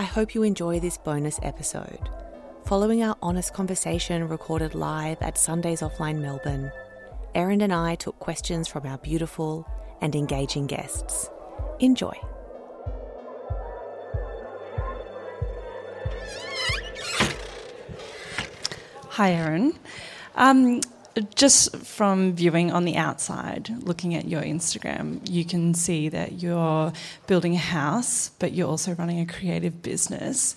I hope you enjoy this bonus episode. Following our honest conversation recorded live at Sundays Offline Melbourne, Erin and I took questions from our beautiful and engaging guests. Enjoy. Hi, Erin. Um, just from viewing on the outside, looking at your Instagram, you can see that you're building a house, but you're also running a creative business.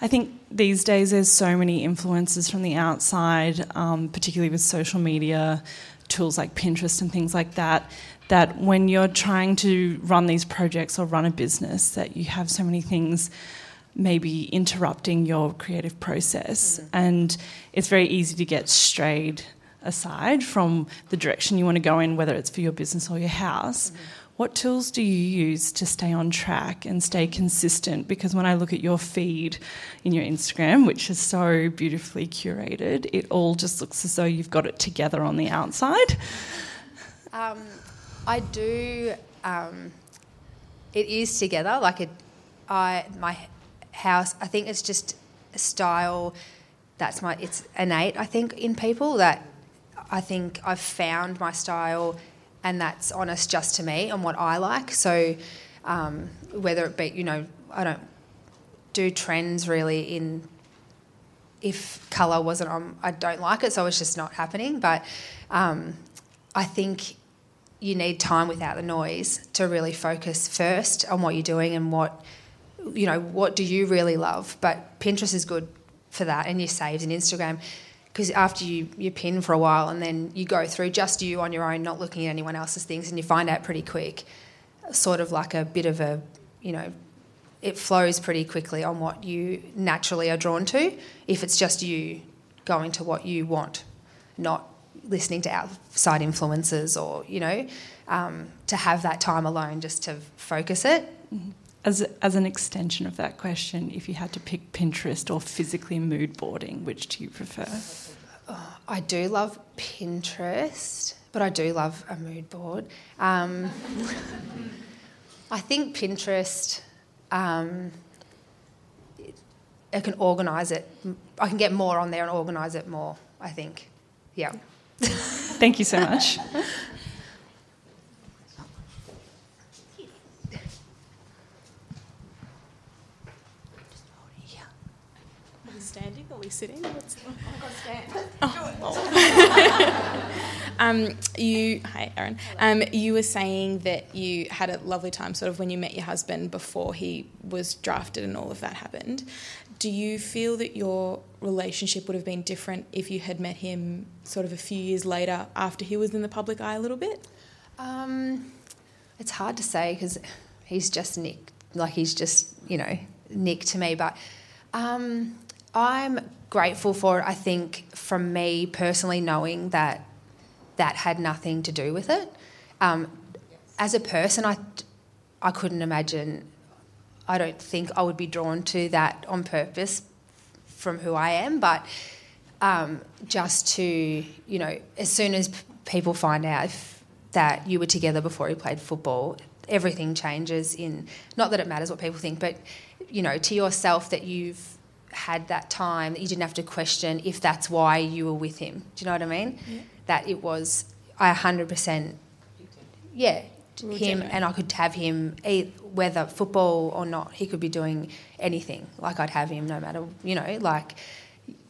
I think these days there's so many influences from the outside, um, particularly with social media, tools like Pinterest and things like that, that when you're trying to run these projects or run a business, that you have so many things maybe interrupting your creative process. Mm-hmm. And it's very easy to get strayed aside from the direction you want to go in, whether it's for your business or your house. Mm-hmm. What tools do you use to stay on track and stay consistent? Because when I look at your feed in your Instagram, which is so beautifully curated, it all just looks as though you've got it together on the outside. Um, I do. Um, it is together. Like it, I my house. I think it's just a style that's my it's innate. I think in people that I think I've found my style, and that's honest just to me and what I like. So um, whether it be you know I don't do trends really in if colour wasn't on I don't like it so it's just not happening but um, I think you need time without the noise to really focus first on what you're doing and what you know, what do you really love? But Pinterest is good for that, and your saves and Instagram, because after you you pin for a while and then you go through just you on your own, not looking at anyone else's things, and you find out pretty quick, sort of like a bit of a, you know, it flows pretty quickly on what you naturally are drawn to. If it's just you going to what you want, not listening to outside influences or you know, um, to have that time alone just to focus it. Mm-hmm as, as an extension of that question, if you had to pick Pinterest or physically mood boarding, which do you prefer? Oh, I do love Pinterest, but I do love a mood board. Um, I think Pinterest, um, I can organise it. I can get more on there and organise it more. I think, yeah. Thank you so much. we sitting? What's, oh, um, you, hi, Erin. Um, you were saying that you had a lovely time, sort of, when you met your husband before he was drafted and all of that happened. Do you feel that your relationship would have been different if you had met him sort of a few years later after he was in the public eye a little bit? Um, it's hard to say because he's just Nick. Like he's just you know Nick to me, but. Um, I'm grateful for it, I think, from me personally knowing that that had nothing to do with it. Um, as a person, I, I couldn't imagine, I don't think I would be drawn to that on purpose from who I am, but um, just to, you know, as soon as people find out that you were together before you played football, everything changes in, not that it matters what people think, but, you know, to yourself that you've had that time that you didn't have to question if that's why you were with him. Do you know what I mean? Yeah. That it was, I 100%, yeah, him, and I could have him, whether football or not, he could be doing anything. Like I'd have him no matter, you know, like,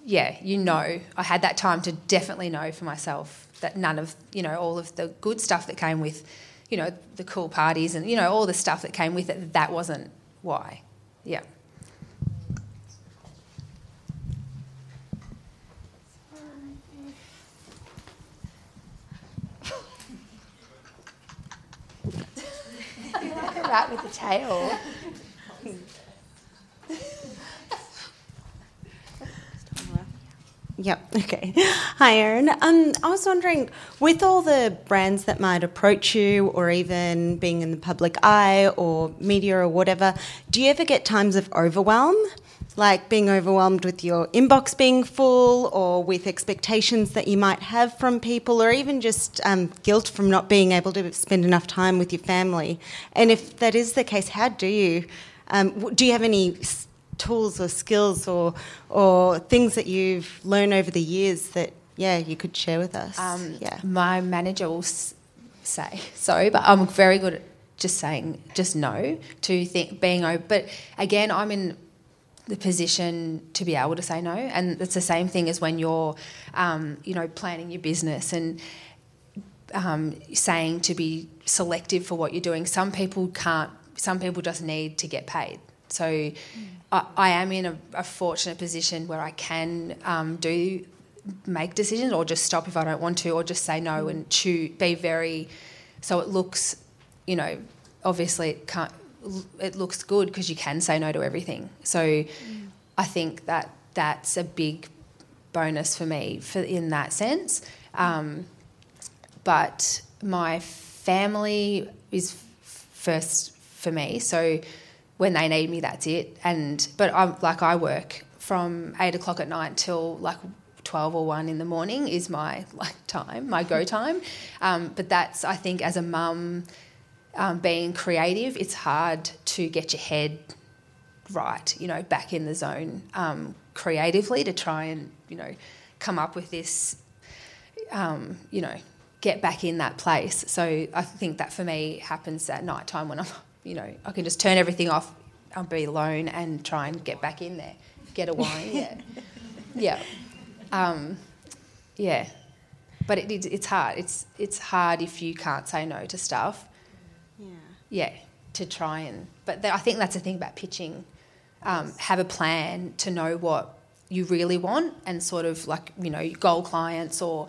yeah, you know, I had that time to definitely know for myself that none of, you know, all of the good stuff that came with, you know, the cool parties and, you know, all the stuff that came with it, that wasn't why. Yeah. Rat with a tail. Yep. Okay. Hi, Erin. Um, I was wondering, with all the brands that might approach you, or even being in the public eye or media or whatever, do you ever get times of overwhelm? Like being overwhelmed with your inbox being full or with expectations that you might have from people or even just um, guilt from not being able to spend enough time with your family and if that is the case how do you um, do you have any tools or skills or or things that you've learned over the years that yeah you could share with us? Um, yeah. My manager will s- say sorry, but I'm very good at just saying just no to think being open. But again, I'm in the position to be able to say no, and it's the same thing as when you're, um, you know, planning your business and um, saying to be selective for what you're doing. Some people can't. Some people just need to get paid. So I, I am in a, a fortunate position where I can um, do make decisions or just stop if I don't want to or just say no and choose, be very so it looks you know obviously it can't it looks good because you can say no to everything. So I think that that's a big bonus for me for in that sense. Um, but my family is first for me. So when they need me that's it. And but I'm like I work from eight o'clock at night till like 12 or 1 in the morning is my like time my go time. Um, but that's i think as a mum um, being creative it's hard to get your head right you know back in the zone um, creatively to try and you know come up with this um, you know get back in that place so i think that for me happens at night time when i'm you know i can just turn everything off i'll be alone and try and get back in there get a wine yeah yeah um, yeah, but it, it, it's hard. It's it's hard if you can't say no to stuff. Yeah. Yeah, to try and. But th- I think that's the thing about pitching. Um, have a plan to know what you really want and sort of like you know goal clients or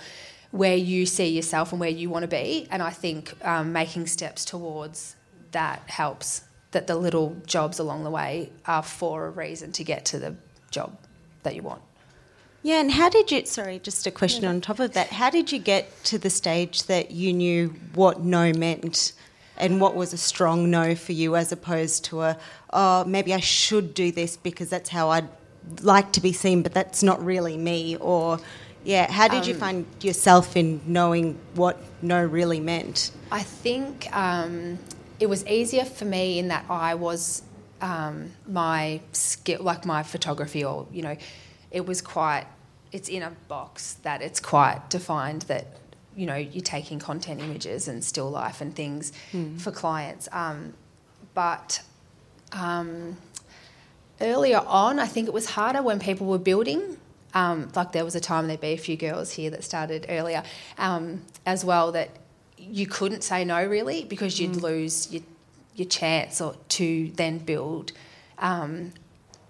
where you see yourself and where you want to be. And I think um, making steps towards that helps. That the little jobs along the way are for a reason to get to the job that you want. Yeah, and how did you? Sorry, just a question on top of that. How did you get to the stage that you knew what no meant, and what was a strong no for you, as opposed to a oh maybe I should do this because that's how I'd like to be seen, but that's not really me. Or yeah, how did you find yourself in knowing what no really meant? I think um, it was easier for me in that I was um, my skill, like my photography, or you know, it was quite. It's in a box that it's quite defined that you know you're taking content images and still life and things for clients. Um, but um, earlier on, I think it was harder when people were building. Um, like there was a time there'd be a few girls here that started earlier um, as well that you couldn't say no really because you'd lose your, your chance or to then build um,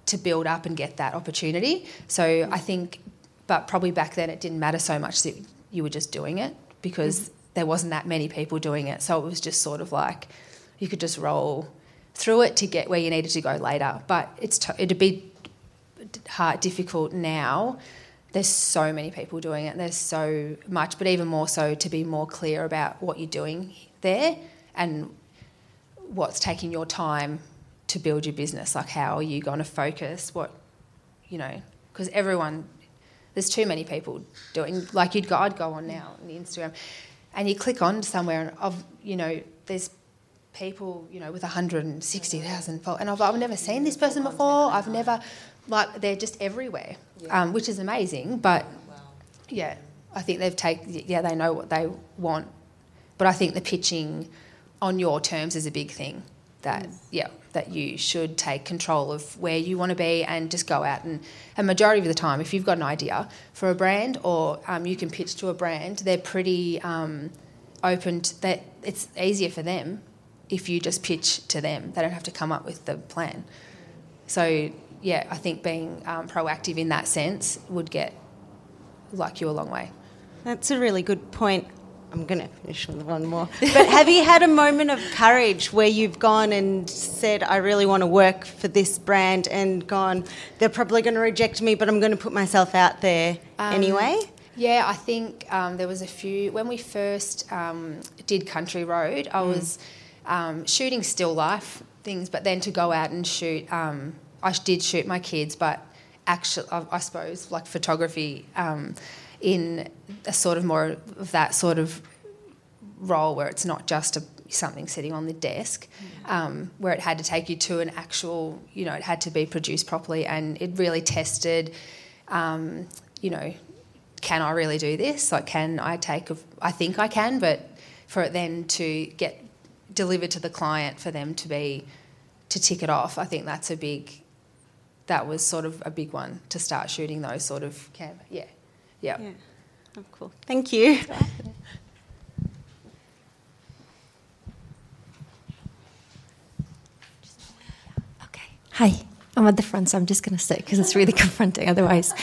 to build up and get that opportunity. So I think, but probably back then it didn't matter so much that you were just doing it because mm-hmm. there wasn't that many people doing it. So it was just sort of like you could just roll through it to get where you needed to go later. But it's t- it'd be hard, difficult now. There's so many people doing it. There's so much, but even more so to be more clear about what you're doing there and what's taking your time to build your business. Like, how are you going to focus? What, you know, because everyone, there's too many people doing. Like, you'd go, I'd go on now on the Instagram, and you click on somewhere, and of you know, there's people, you know, with 160,000 followers, and I've, I've never seen this person before. I've never, like, they're just everywhere, um, which is amazing. But yeah, I think they've taken, yeah, they know what they want. But I think the pitching on your terms is a big thing. That yeah, that you should take control of where you want to be and just go out and. A majority of the time, if you've got an idea for a brand or um, you can pitch to a brand, they're pretty um, open. To, that it's easier for them if you just pitch to them. They don't have to come up with the plan. So yeah, I think being um, proactive in that sense would get like you a long way. That's a really good point. I'm going to finish with one more. But have you had a moment of courage where you've gone and said, I really want to work for this brand, and gone, they're probably going to reject me, but I'm going to put myself out there anyway? Yeah, I think um, there was a few when we first um, did Country Road. I was um, shooting still life things, but then to go out and shoot, um, I did shoot my kids, but actually, I, I suppose like photography um, in a sort of more of that sort of role where it's not just a something sitting on the desk, um, where it had to take you to an actual, you know, it had to be produced properly, and it really tested, um, you know, can I really do this? Like, can I take? A, I think I can, but for it then to get delivered to the client, for them to be to tick it off, I think that's a big. That was sort of a big one to start shooting those sort of. Yeah, yeah. Yeah. Oh, cool. Thank you. Okay. Hi. I'm at the front, so I'm just going to sit because it's really confronting otherwise.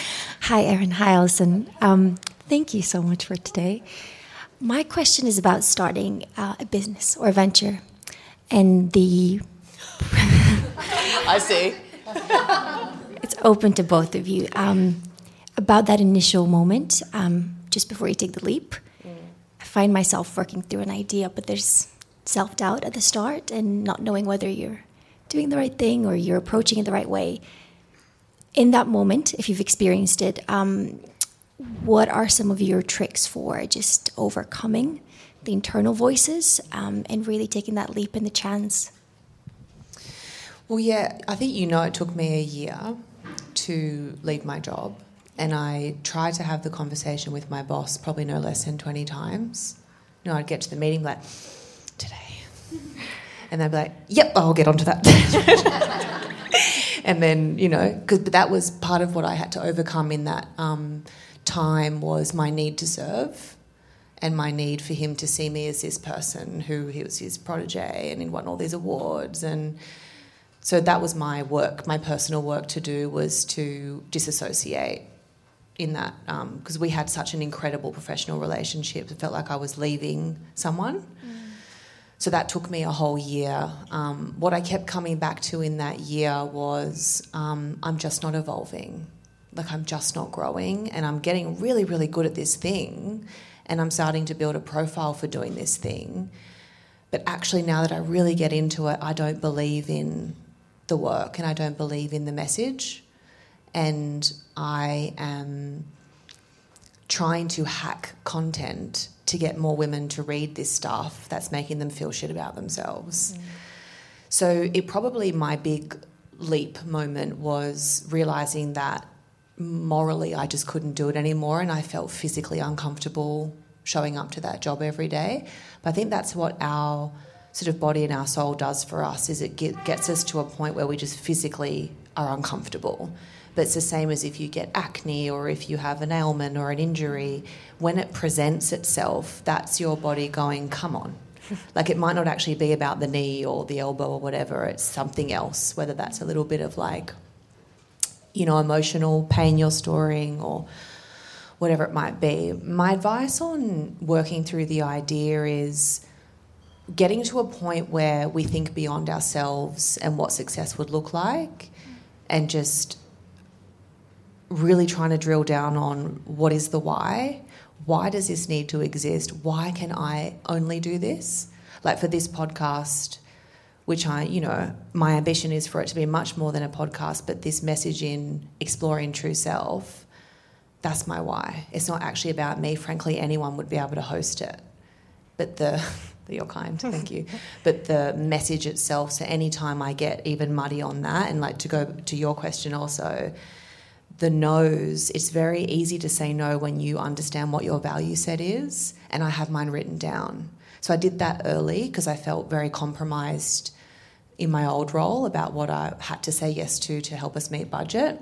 Hi, Erin. Hi, Alison. Um, thank you so much for today. My question is about starting uh, a business or a venture and the. I see. it's open to both of you. Um, about that initial moment, um, just before you take the leap, I find myself working through an idea, but there's self doubt at the start and not knowing whether you're doing the right thing or you're approaching it the right way. In that moment, if you've experienced it, um, what are some of your tricks for just overcoming the internal voices um, and really taking that leap and the chance? Well, yeah, I think you know it took me a year to leave my job, and I tried to have the conversation with my boss probably no less than 20 times. No, I'd get to the meeting like, today. And they'd be like, yep, I'll get onto that. and then, you know, because but that was part of what I had to overcome in that um, time was my need to serve and my need for him to see me as this person who he was his protege and he won all these awards and so that was my work my personal work to do was to disassociate in that because um, we had such an incredible professional relationship it felt like i was leaving someone mm. so that took me a whole year um, what i kept coming back to in that year was um, i'm just not evolving like i'm just not growing and i'm getting really really good at this thing and I'm starting to build a profile for doing this thing. But actually, now that I really get into it, I don't believe in the work and I don't believe in the message. And I am trying to hack content to get more women to read this stuff that's making them feel shit about themselves. Mm. So, it probably my big leap moment was realizing that morally I just couldn't do it anymore and I felt physically uncomfortable showing up to that job every day. But I think that's what our sort of body and our soul does for us is it get, gets us to a point where we just physically are uncomfortable. But it's the same as if you get acne or if you have an ailment or an injury. When it presents itself, that's your body going, come on. like it might not actually be about the knee or the elbow or whatever, it's something else, whether that's a little bit of like you know, emotional pain you're storing or whatever it might be. My advice on working through the idea is getting to a point where we think beyond ourselves and what success would look like and just really trying to drill down on what is the why? Why does this need to exist? Why can I only do this? Like for this podcast, which I, you know, my ambition is for it to be much more than a podcast, but this message in exploring true self, that's my why. It's not actually about me. Frankly, anyone would be able to host it. But the, you're kind, thank you. But the message itself, so anytime I get even muddy on that, and like to go to your question also, the no's, it's very easy to say no when you understand what your value set is. And I have mine written down. So I did that early because I felt very compromised in my old role about what I had to say yes to to help us meet budget.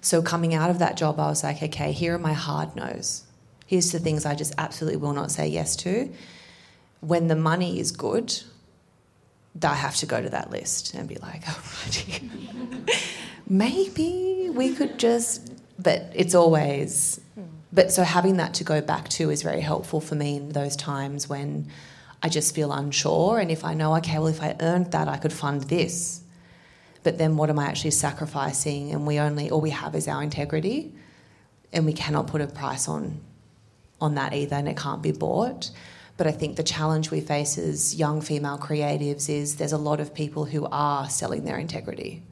So coming out of that job, I was like, okay, here are my hard no's. Here's the things I just absolutely will not say yes to. When the money is good, I have to go to that list and be like, oh, maybe we could just, but it's always, but so having that to go back to is very helpful for me in those times when I just feel unsure. And if I know, okay, well, if I earned that, I could fund this. But then what am I actually sacrificing? And we only, all we have is our integrity. And we cannot put a price on, on that either, and it can't be bought. But I think the challenge we face as young female creatives is there's a lot of people who are selling their integrity.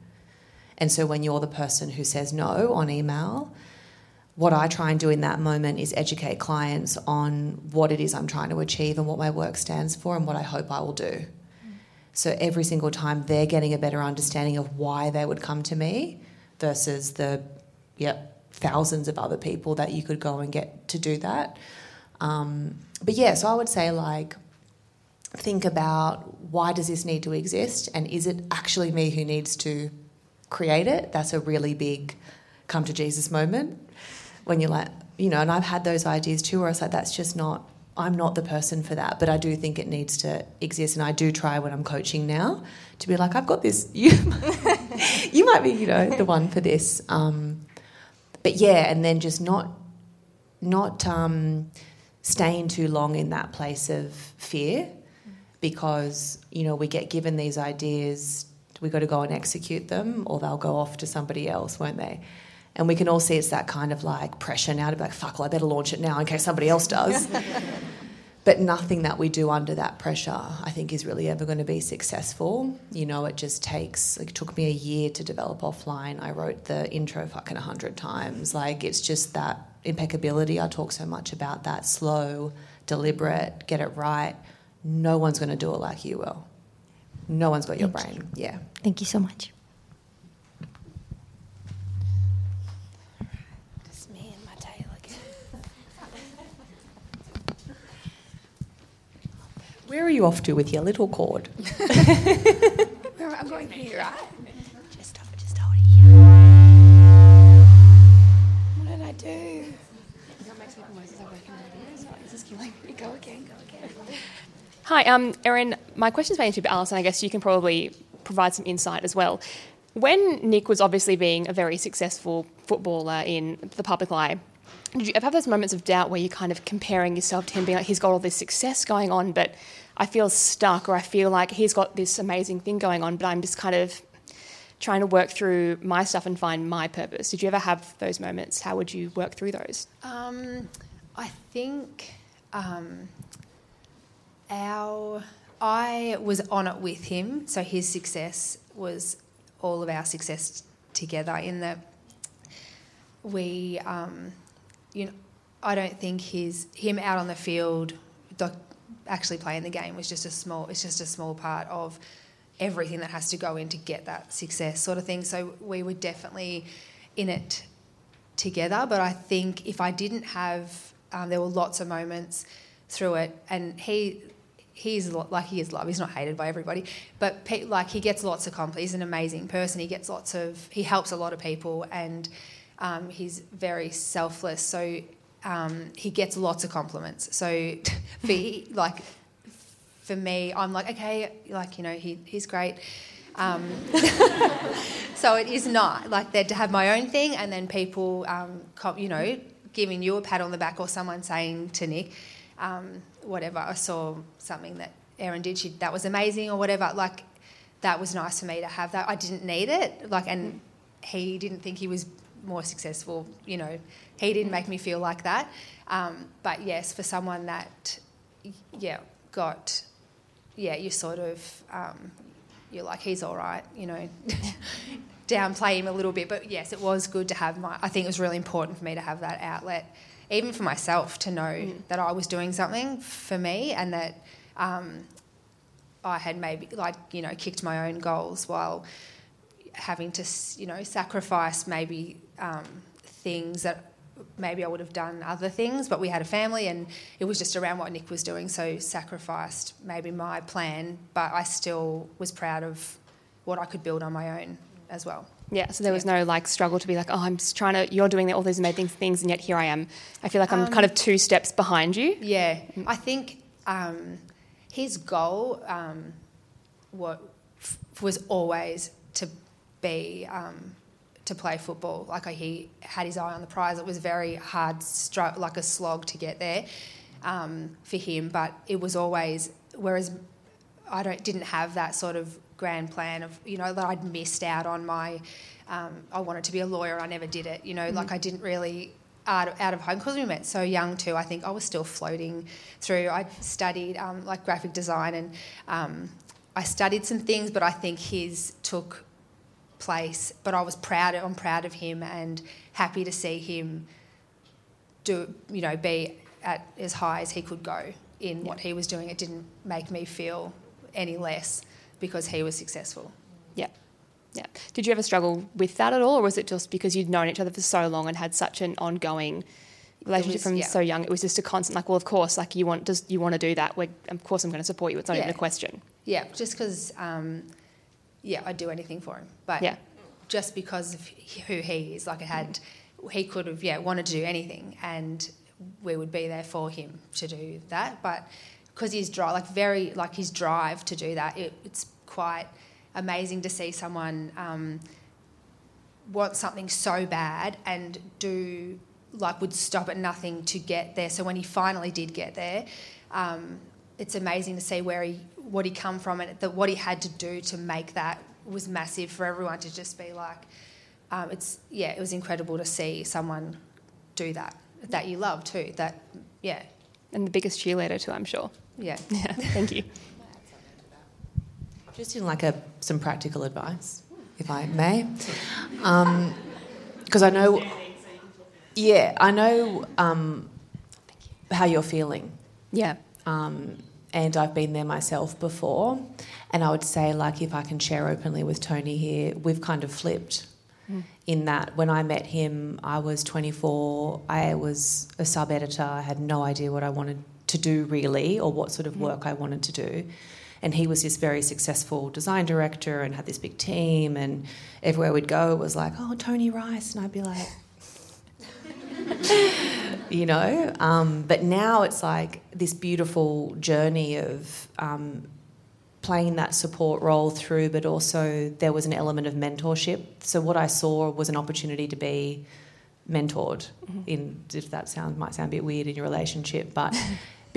And so when you're the person who says no on email, what I try and do in that moment is educate clients on what it is I'm trying to achieve and what my work stands for and what I hope I will do. So every single time they're getting a better understanding of why they would come to me versus the yep thousands of other people that you could go and get to do that. Um, but yeah, so I would say like think about why does this need to exist and is it actually me who needs to create it? That's a really big come to Jesus moment when you're like, you know, and I've had those ideas too where I was like, that's just not, I'm not the person for that. But I do think it needs to exist. And I do try when I'm coaching now to be like, I've got this. You, you might be, you know, the one for this. Um, but yeah, and then just not, not um, staying too long in that place of fear because, you know, we get given these ideas, we got to go and execute them or they'll go off to somebody else, won't they? And we can all see it's that kind of like pressure now to be like, fuck, well, I better launch it now in case somebody else does. but nothing that we do under that pressure, I think, is really ever going to be successful. You know, it just takes, it took me a year to develop offline. I wrote the intro fucking a hundred times. Like, it's just that impeccability. I talk so much about that slow, deliberate, get it right. No one's going to do it like you will. No one's got your Thank brain. Yeah. Thank you so much. Just me and my tail again. Where are you off to with your little cord? Where I'm going here, right? Just, just hold it here. What did I do? That makes noises. I work in this killing me. Go again. Go again. Hi, um, Erin. My question's mainly to Alice, and I guess you can probably provide some insight as well. When Nick was obviously being a very successful footballer in the public eye, did you ever have those moments of doubt where you're kind of comparing yourself to him, being like, he's got all this success going on, but I feel stuck, or I feel like he's got this amazing thing going on, but I'm just kind of trying to work through my stuff and find my purpose? Did you ever have those moments? How would you work through those? Um, I think um, our I was on it with him, so his success was all of our success together. In that we, um, you know, I don't think his him out on the field, doc, actually playing the game was just a small. It's just a small part of everything that has to go in to get that success, sort of thing. So we were definitely in it together. But I think if I didn't have, um, there were lots of moments through it, and he. He's like he is loved. He's not hated by everybody, but pe- like he gets lots of compliments. He's an amazing person. He gets lots of. He helps a lot of people, and um, he's very selfless. So um, he gets lots of compliments. So for like for me, I'm like okay, like you know he he's great. Um, so it is not like that to have my own thing, and then people, um, com- you know, giving you a pat on the back or someone saying to Nick, um, whatever. I saw something that Erin did. She that was amazing or whatever. Like that was nice for me to have that. I didn't need it. Like and he didn't think he was more successful. You know, he didn't make me feel like that. Um, but yes, for someone that, yeah, got, yeah, you sort of, um, you're like, he's all right, you know, downplay him a little bit. But yes, it was good to have my, I think it was really important for me to have that outlet, even for myself to know Mm. that I was doing something for me and that um, I had maybe, like, you know, kicked my own goals while having to, you know, sacrifice maybe um, things that maybe I would have done other things, but we had a family and it was just around what Nick was doing, so sacrificed maybe my plan, but I still was proud of what I could build on my own as well. Yeah, so there was no like struggle to be like, oh, I'm just trying to, you're doing all these amazing things, and yet here I am. I feel like I'm kind of two steps behind you. Yeah, I think um, his goal um, what f- was always to be um, to play football. Like he had his eye on the prize. It was very hard, like a slog to get there um, for him. But it was always whereas I don't didn't have that sort of grand plan of you know that I'd missed out on my. Um, I wanted to be a lawyer. I never did it. You know, like I didn't really out of, out of home because we met so young too. I think I was still floating through. I studied um, like graphic design and um, I studied some things, but I think his took place. But I was proud. I'm proud of him and happy to see him do you know be at as high as he could go in what he was doing. It didn't make me feel any less because he was successful. Yeah. Yeah. Did you ever struggle with that at all, or was it just because you'd known each other for so long and had such an ongoing relationship was- from yeah. so young? It was just a constant, like, well, of course, like you want, does you want to do that? We're, of course, I'm going to support you. It's not even a question. Yeah, just because, um, yeah, I'd do anything for him. But Yeah. just because of who he is, like I had, he could have, yeah, wanted to do anything, and we would be there for him to do that. But because he's drive, like very, like his drive to do that, it, it's quite amazing to see someone um, want something so bad and do like would stop at nothing to get there. So when he finally did get there, um, it's amazing to see where he what he come from and that what he had to do to make that was massive for everyone to just be like, um, it's yeah, it was incredible to see someone do that that you love too. That yeah, And the biggest cheerleader, too, I'm sure. Yeah. Yeah. Thank you. Just in like a some practical advice, if I may, because I know, yeah, I know um, how you're feeling, Yeah. um, and I've been there myself before. And I would say, like, if I can share openly with Tony here, we've kind of flipped. In that, when I met him, I was 24. I was a sub editor. I had no idea what I wanted to do really, or what sort of work I wanted to do. And he was this very successful design director and had this big team. And everywhere we'd go, it was like, oh, Tony Rice. And I'd be like, you know. Um, but now it's like this beautiful journey of um, playing that support role through, but also there was an element of mentorship. So what I saw was an opportunity to be mentored. In if that sound might sound a bit weird in your relationship, but.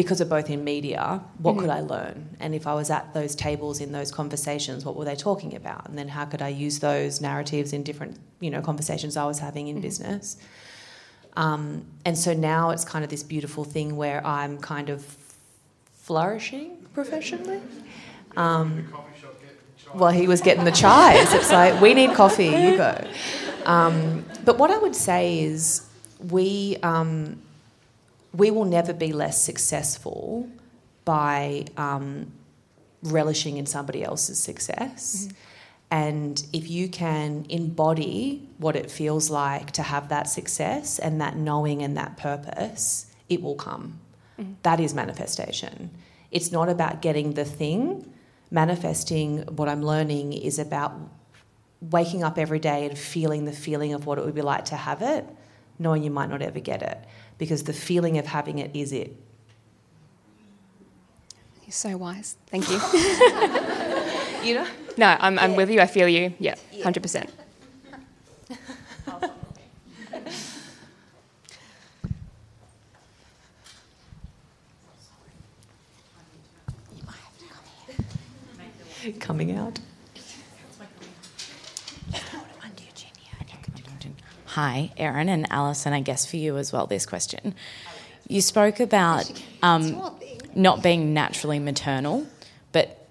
Because we're both in media, what could I learn? And if I was at those tables in those conversations, what were they talking about? And then how could I use those narratives in different, you know, conversations I was having in business? Um, and so now it's kind of this beautiful thing where I'm kind of flourishing professionally. Um, well, he was getting the chives. It's like, we need coffee, you go. Um, but what I would say is, we, um, we will never be less successful by um, relishing in somebody else's success. And if you can embody what it feels like to have that success and that knowing and that purpose, it will come. That is manifestation. It's not about getting the thing. Manifesting, what I'm learning, is about waking up every day and feeling the feeling of what it would be like to have it, knowing you might not ever get it. Because the feeling of having it is it. You're so wise. Thank you. You know? No, I'm, I'm with you. I feel you. Yeah, 100%. Coming out. Hi, Erin and Alison, I guess for you as well, this question. You spoke about um, not being naturally maternal, but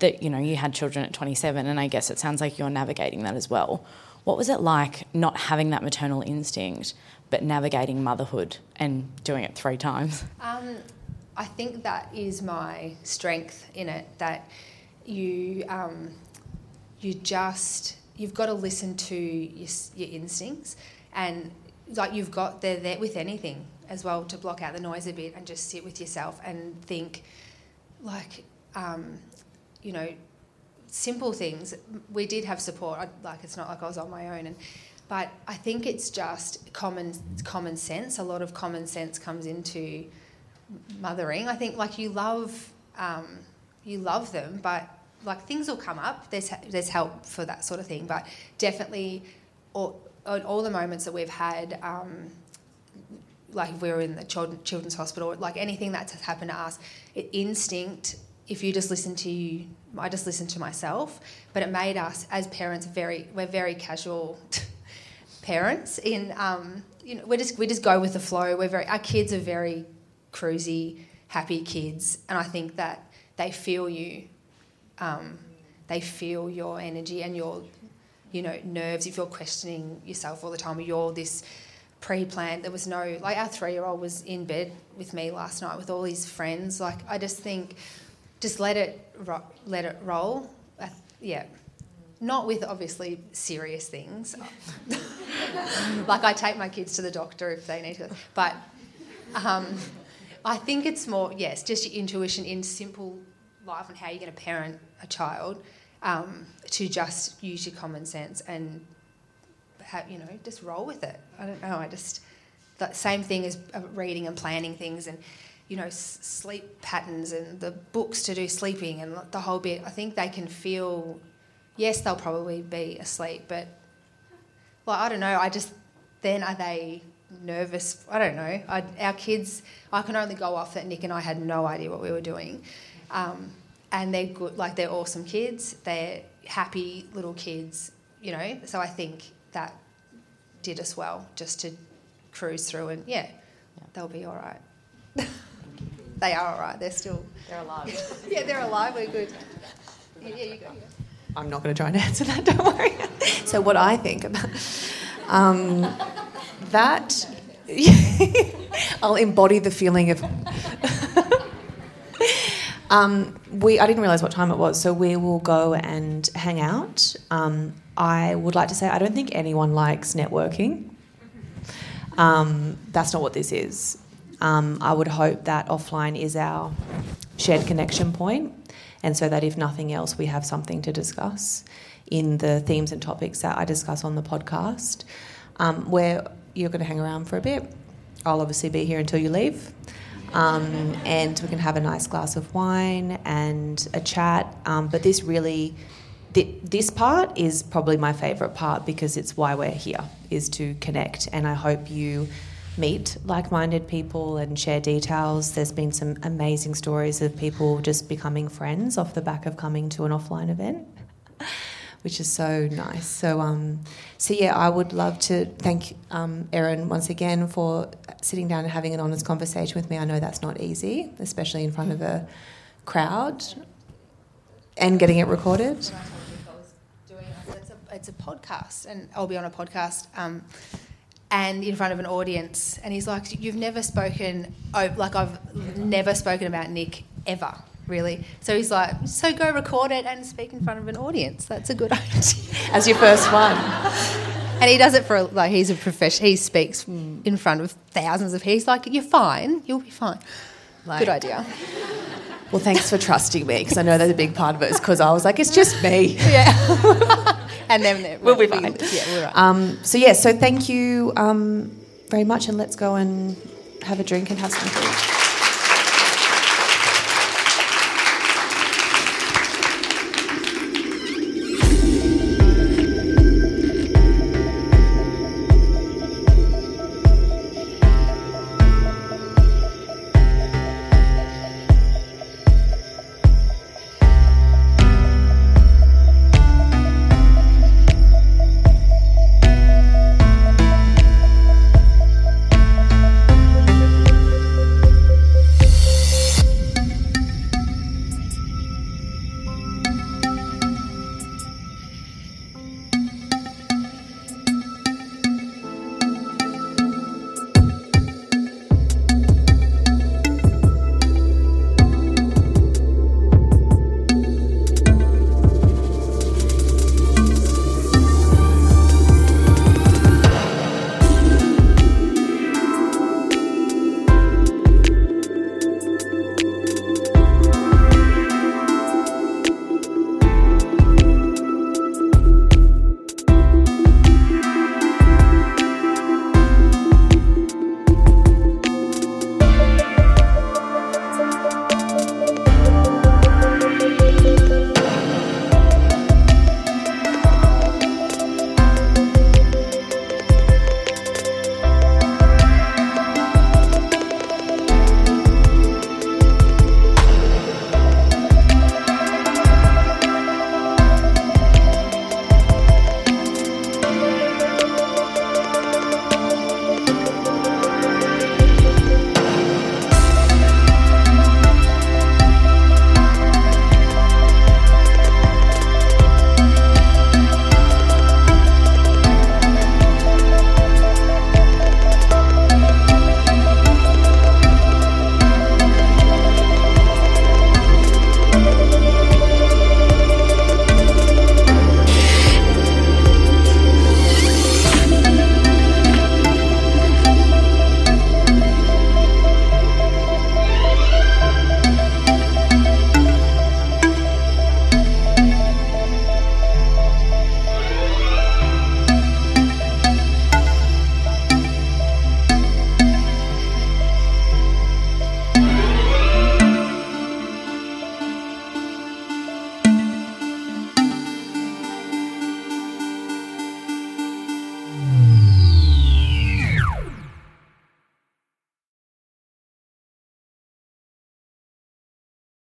that you know, you had children at 27, and I guess it sounds like you're navigating that as well. What was it like not having that maternal instinct, but navigating motherhood and doing it three times? Um, I think that is my strength in it. That you um, you just you've got to listen to your, your instincts, and like you've got they're there with anything as well to block out the noise a bit and just sit with yourself and think, like, um, you know, simple things. We did have support. I, like it's not like I was on my own, and but I think it's just common common sense. A lot of common sense comes into mothering. I think like you love um, you love them, but like things will come up. There's there's help for that sort of thing, but definitely all, on all the moments that we've had. Um, like if we were in the children, children's hospital, like anything that's happened to us, it instinct. If you just listen to you, I just listened to myself, but it made us as parents very. We're very casual parents. In um, you know, we just we just go with the flow. We're very. Our kids are very cruisy, happy kids, and I think that they feel you. Um, they feel your energy and your, you know, nerves. If you're questioning yourself all the time, or you're this pre-planned. There was no like our three-year-old was in bed with me last night with all his friends. Like I just think, just let it ro- let it roll. Uh, yeah, not with obviously serious things. like I take my kids to the doctor if they need to, but um, I think it's more yes, just your intuition in simple life and how you're going to parent a child. Um, to just use your common sense and you know, just roll with it. I don't know. I just the same thing as uh, reading and planning things and you know s- sleep patterns and the books to do sleeping and the whole bit. I think they can feel. Yes, they'll probably be asleep, but well, I don't know. I just then are they nervous? I don't know. I, our kids, I can only go off that Nick and I had no idea what we were doing. Um, and they're good, like they're awesome kids. They're happy little kids, you know. So I think that did us well just to cruise through and yeah, they'll be all right. they are all right. They're still They're alive. yeah, they're alive. We're good. Yeah, yeah you go. Yeah. I'm not going to try and answer that, don't worry. so, what I think about um, that, I'll embody the feeling of. Um, we, I didn't realise what time it was, so we will go and hang out. Um, I would like to say I don't think anyone likes networking. Um, that's not what this is. Um, I would hope that offline is our shared connection point, and so that if nothing else, we have something to discuss in the themes and topics that I discuss on the podcast. Um, where you're going to hang around for a bit. I'll obviously be here until you leave. Um, and we can have a nice glass of wine and a chat. Um, but this really, th- this part is probably my favourite part because it's why we're here, is to connect. And I hope you meet like-minded people and share details. There's been some amazing stories of people just becoming friends off the back of coming to an offline event. Which is so nice. So, um, so yeah, I would love to thank um, Erin once again for sitting down and having an honest conversation with me. I know that's not easy, especially in front of a crowd, and getting it recorded. It's a, podcast, and I'll be on a podcast, um, and in front of an audience. And he's like, "You've never spoken, oh, like I've never spoken about Nick ever, really." So he's like, "So go record it and speak in front of an audience. That's a good idea." As your first one. and he does it for like he's a professional. He speaks in front of thousands of. People. He's like, "You're fine. You'll be fine." Like- good idea. Well, thanks for trusting me because I know that's a big part of it. Is because I was like, it's just me. Yeah. and then We'll be fine. Yeah, we're right. Um, so yeah, so thank you um, very much, and let's go and have a drink and have some food.